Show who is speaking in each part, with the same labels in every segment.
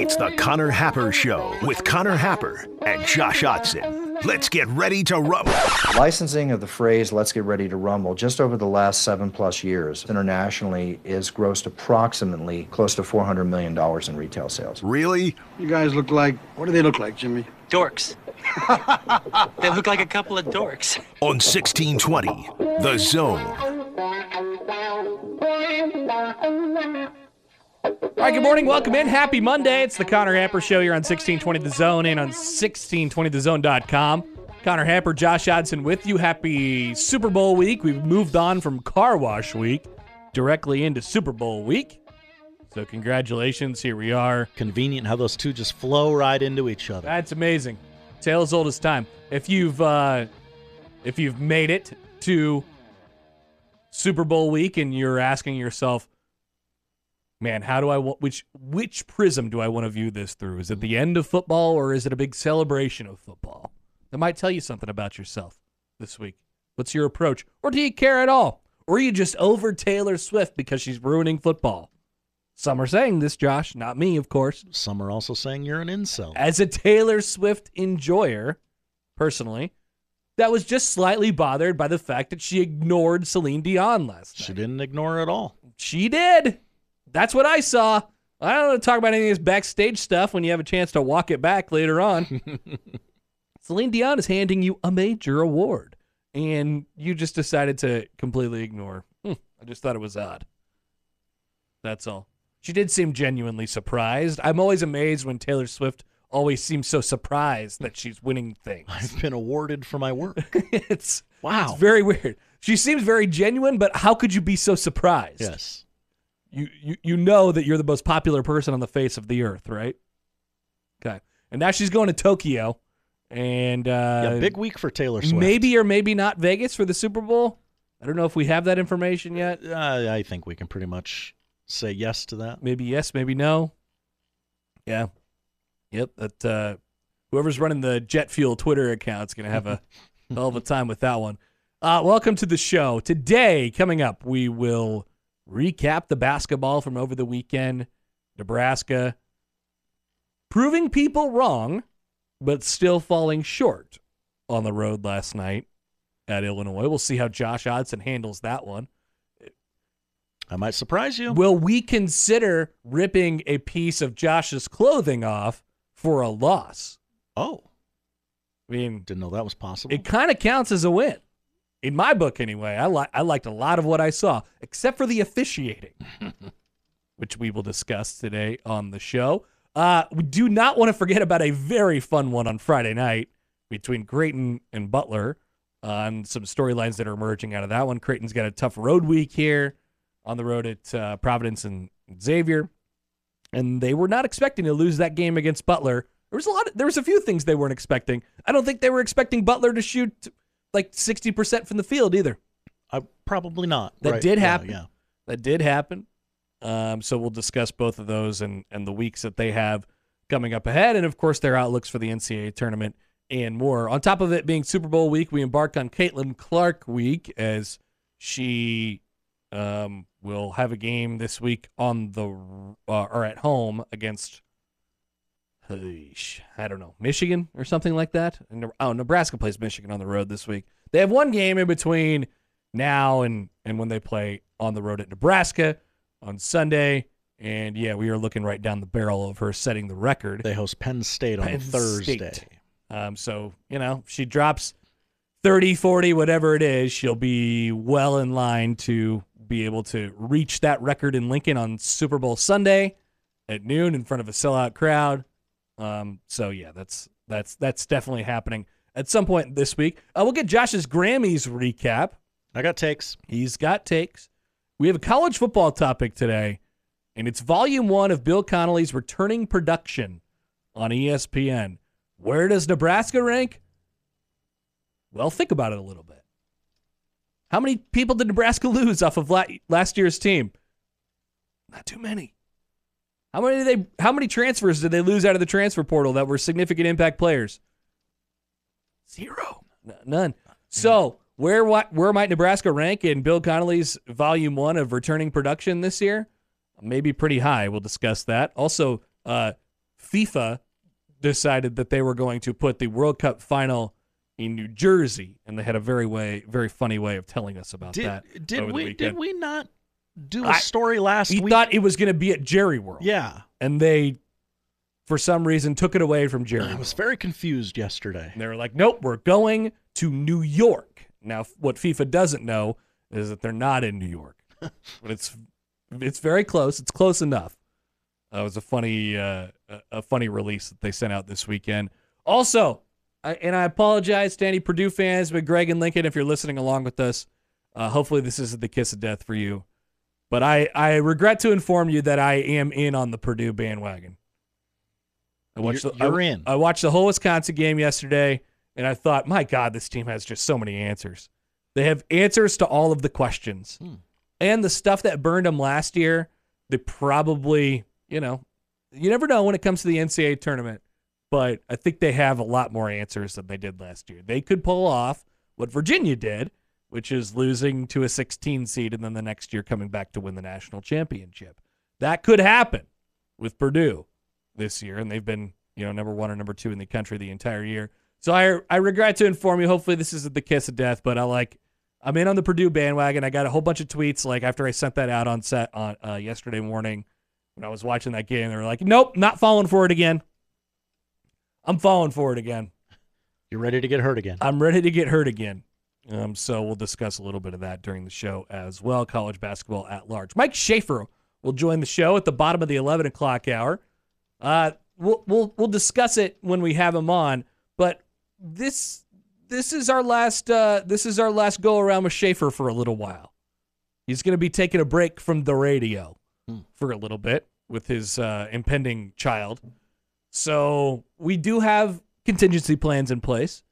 Speaker 1: It's the Connor Happer Show with Connor Happer and Josh Odson. Let's get ready to rumble.
Speaker 2: Licensing of the phrase "Let's get ready to rumble" just over the last seven plus years internationally is grossed approximately close to 400 million dollars in retail sales.
Speaker 1: Really?
Speaker 3: You guys look like what do they look like, Jimmy?
Speaker 4: Dorks. they look like a couple of dorks.
Speaker 1: On 1620, The Zone.
Speaker 5: All right, good morning. Welcome in. Happy Monday. It's the Connor Happer Show here on 1620 The Zone and on 1620thezone.com. Connor Happer, Josh Odson with you. Happy Super Bowl week. We've moved on from Car Wash week directly into Super Bowl week. So, congratulations. Here we are.
Speaker 6: Convenient how those two just flow right into each other.
Speaker 5: That's amazing. Tale as old as time. If you've uh, if you've made it to Super Bowl week and you're asking yourself, man, how do I want which which prism do I want to view this through? Is it the end of football or is it a big celebration of football? That might tell you something about yourself this week. What's your approach? Or do you care at all? Or are you just over Taylor Swift because she's ruining football? Some are saying this, Josh, not me, of course.
Speaker 6: Some are also saying you're an incel.
Speaker 5: As a Taylor Swift enjoyer, personally, that was just slightly bothered by the fact that she ignored Celine Dion last night.
Speaker 6: She didn't ignore her at all.
Speaker 5: She did. That's what I saw. I don't want to talk about any of this backstage stuff when you have a chance to walk it back later on. Celine Dion is handing you a major award, and you just decided to completely ignore. Hmm, I just thought it was odd. That's all. She did seem genuinely surprised. I'm always amazed when Taylor Swift always seems so surprised that she's winning things.
Speaker 6: I've been awarded for my work.
Speaker 5: it's
Speaker 6: Wow.
Speaker 5: it's very weird. She seems very genuine, but how could you be so surprised?
Speaker 6: yes.
Speaker 5: You, you you know that you're the most popular person on the face of the earth, right? Okay. And now she's going to Tokyo and uh
Speaker 6: yeah, big week for Taylor Swift.
Speaker 5: maybe or maybe not Vegas for the Super Bowl. I don't know if we have that information yet.
Speaker 6: Uh, I think we can pretty much say yes to that.
Speaker 5: Maybe yes, maybe no. Yeah. Yep, that uh whoever's running the jet fuel Twitter account's going to have a hell of a time with that one. Uh welcome to the show. Today coming up we will recap the basketball from over the weekend. Nebraska proving people wrong, but still falling short on the road last night at Illinois. We'll see how Josh Odson handles that one.
Speaker 6: I might surprise you.
Speaker 5: Will we consider ripping a piece of Josh's clothing off for a loss?
Speaker 6: oh,
Speaker 5: I mean,
Speaker 6: didn't know that was possible.
Speaker 5: it kind of counts as a win. In my book, anyway. I, li- I liked a lot of what I saw, except for the officiating, which we will discuss today on the show. Uh, we do not want to forget about a very fun one on Friday night between Creighton and Butler on some storylines that are emerging out of that one. Creighton's got a tough road week here on the road at uh, Providence and Xavier, and they were not expecting to lose that game against Butler. There was a lot. Of, there was a few things they weren't expecting. I don't think they were expecting Butler to shoot like sixty percent from the field either.
Speaker 6: Uh, probably not.
Speaker 5: That
Speaker 6: Right.
Speaker 5: did
Speaker 6: Yeah,
Speaker 5: happen.
Speaker 6: Yeah.
Speaker 5: That did happen. Um, so we'll discuss both of those and and the weeks that they have coming up ahead, and of course their outlooks for the NCAA tournament and more. On top of it being Super Bowl week, we embark on Caitlin Clark week as she um, will have a game this week on the uh, or at home against. I don't know, Michigan or something like that. Oh, Nebraska plays Michigan on the road this week. They have one game in between now and and when they play on the road at Nebraska on Sunday. And yeah, we are looking right down the barrel of her setting the record.
Speaker 6: They host Penn State on
Speaker 5: Penn
Speaker 6: Thursday.
Speaker 5: State. Um, so, you know, she drops 30, 40, whatever it is, she'll be well in line to be able to reach that record in Lincoln on Super Bowl Sunday at noon in front of a sellout crowd. Um, so yeah, that's that's that's definitely happening at some point this week. Uh, we'll get Josh's Grammys recap.
Speaker 6: I got takes.
Speaker 5: He's got takes. We have a college football topic today, and it's volume one of Bill Connelly's returning production on ESPN. Where does Nebraska rank? Well, think about it a little bit. How many people did Nebraska lose off of last year's team? Not too many. How many did they? How many transfers did they lose out of the transfer portal that were significant impact players? Zero. N- none. So where what where might Nebraska rank in Bill Connelly's volume one of returning production this year? Maybe pretty high. We'll discuss that. Also, uh, FIFA decided that they were going to put the World Cup final in New Jersey, and they had a very way, very funny way of telling us about
Speaker 6: Did
Speaker 5: that.
Speaker 6: did we did we not do a
Speaker 5: I-
Speaker 6: story last
Speaker 5: We
Speaker 6: week?
Speaker 5: thought it was going to be at Jerry World.
Speaker 6: yeah,
Speaker 5: and they, for some reason, took it away from Jerry.
Speaker 6: I was very confused yesterday.
Speaker 5: And they were like, nope, we're going to New York. Now, what FIFA doesn't know is that they're not in New York, but it's it's very close. It's close enough. That was a funny uh, a- a funny release that they sent out this weekend. Also, I, and I apologize to any Purdue fans, but Greg and Lincoln, if you're listening along with us, uh, hopefully this isn't the kiss of death for you. But I, I regret to inform you that I am in on the Purdue bandwagon. I watched
Speaker 6: You're-
Speaker 5: the,
Speaker 6: you're
Speaker 5: I,
Speaker 6: in.
Speaker 5: I watched the whole Wisconsin game yesterday, and I thought, my God, this team has just so many answers. They have answers to all of the questions.
Speaker 6: Hmm.
Speaker 5: And the stuff that burned them last year, they probably, you know, you never know when it comes to the NCAA tournament, but I think they have a lot more answers than they did last year. They could pull off what Virginia did, which is losing to a 16 seed and then the next year coming back to win the national championship. That could happen with Purdue this year, and they've been, you know, number one or number two in the country the entire year. So I I regret to inform you. Hopefully this isn't the kiss of death, but I like I'm in on the Purdue bandwagon. I got a whole bunch of tweets like after I sent that out on set on uh, yesterday morning when I was watching that game. They were like, "Nope, not falling for it again." I'm falling for it again.
Speaker 6: You're ready to get hurt again.
Speaker 5: I'm ready to get hurt again. Um, so we'll discuss a little bit of that during the show as well. College basketball at large. Mike Schaefer will join the show at the bottom of the 11 o'clock hour. Uh, we'll we'll we'll discuss it when we have him on. But this this is our last uh, this is our last go around with Schaefer for a little while. He's going to be taking a break from the radio for a little bit with his uh, impending child. So we do have contingency plans in place.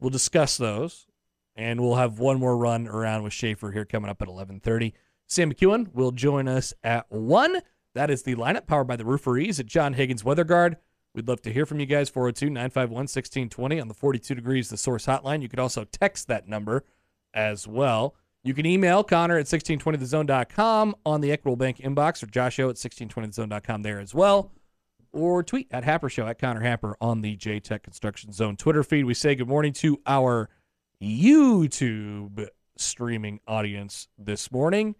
Speaker 5: We'll discuss those, and we'll have one more run around with Schaefer here coming up at 11:30. Sam McKewon will join us at one. That is the lineup powered by the Rooferees at John Higgins Weather Guard. We'd love to hear from you guys 402 951 1620 on the 42 degrees the source hotline. You could also text that number as well. You can email Connor at 1620thezone.com on the Equitable Bank inbox or Josh O at 1620thezone.com there as well or tweet at Happer Show at Connor Happer on the J Tech Construction Zone Twitter feed. We say good morning to our YouTube streaming audience this morning.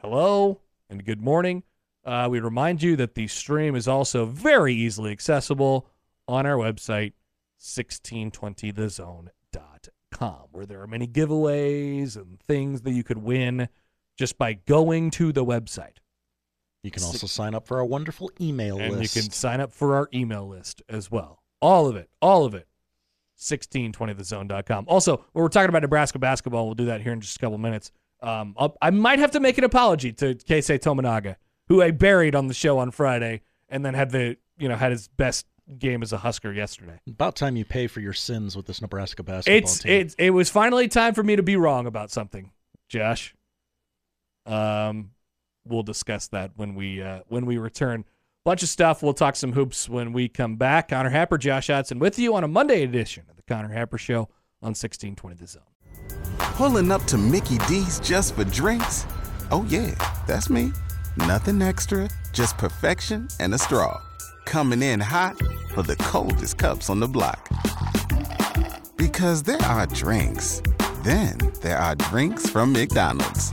Speaker 5: Hello and good morning. Uh, we remind you that the stream is also very easily accessible on our website, 1620thezone.com, where there are many giveaways and things that you could win just by going to the website.
Speaker 6: You can also sign up for our wonderful email
Speaker 5: and
Speaker 6: list.
Speaker 5: you can sign up for our email list as well. All of it, all of it. 1620thezone.com. Also, when we're talking about Nebraska basketball, we'll do that here in just a couple minutes. Um, I might have to make an apology to Keisei Tominaga, who I buried on the show on Friday, and then had the you know had his best game as a Husker yesterday.
Speaker 6: About time you pay for your sins with this Nebraska basketball
Speaker 5: It's
Speaker 6: team.
Speaker 5: it's it was finally time for me to be wrong about something, Josh. Um, we'll discuss that when we uh, when we return. Bunch of stuff. We'll talk some hoops when we come back. Connor Happer, Josh Odson, with you on a Monday edition of the Connor Happer Show on 1620 The Zone.
Speaker 7: Pulling up to Mickey D's just for drinks? Oh, yeah, that's me. Nothing extra, just perfection and a straw. Coming in hot for the coldest cups on the block. Because there are drinks, then there are drinks from McDonald's.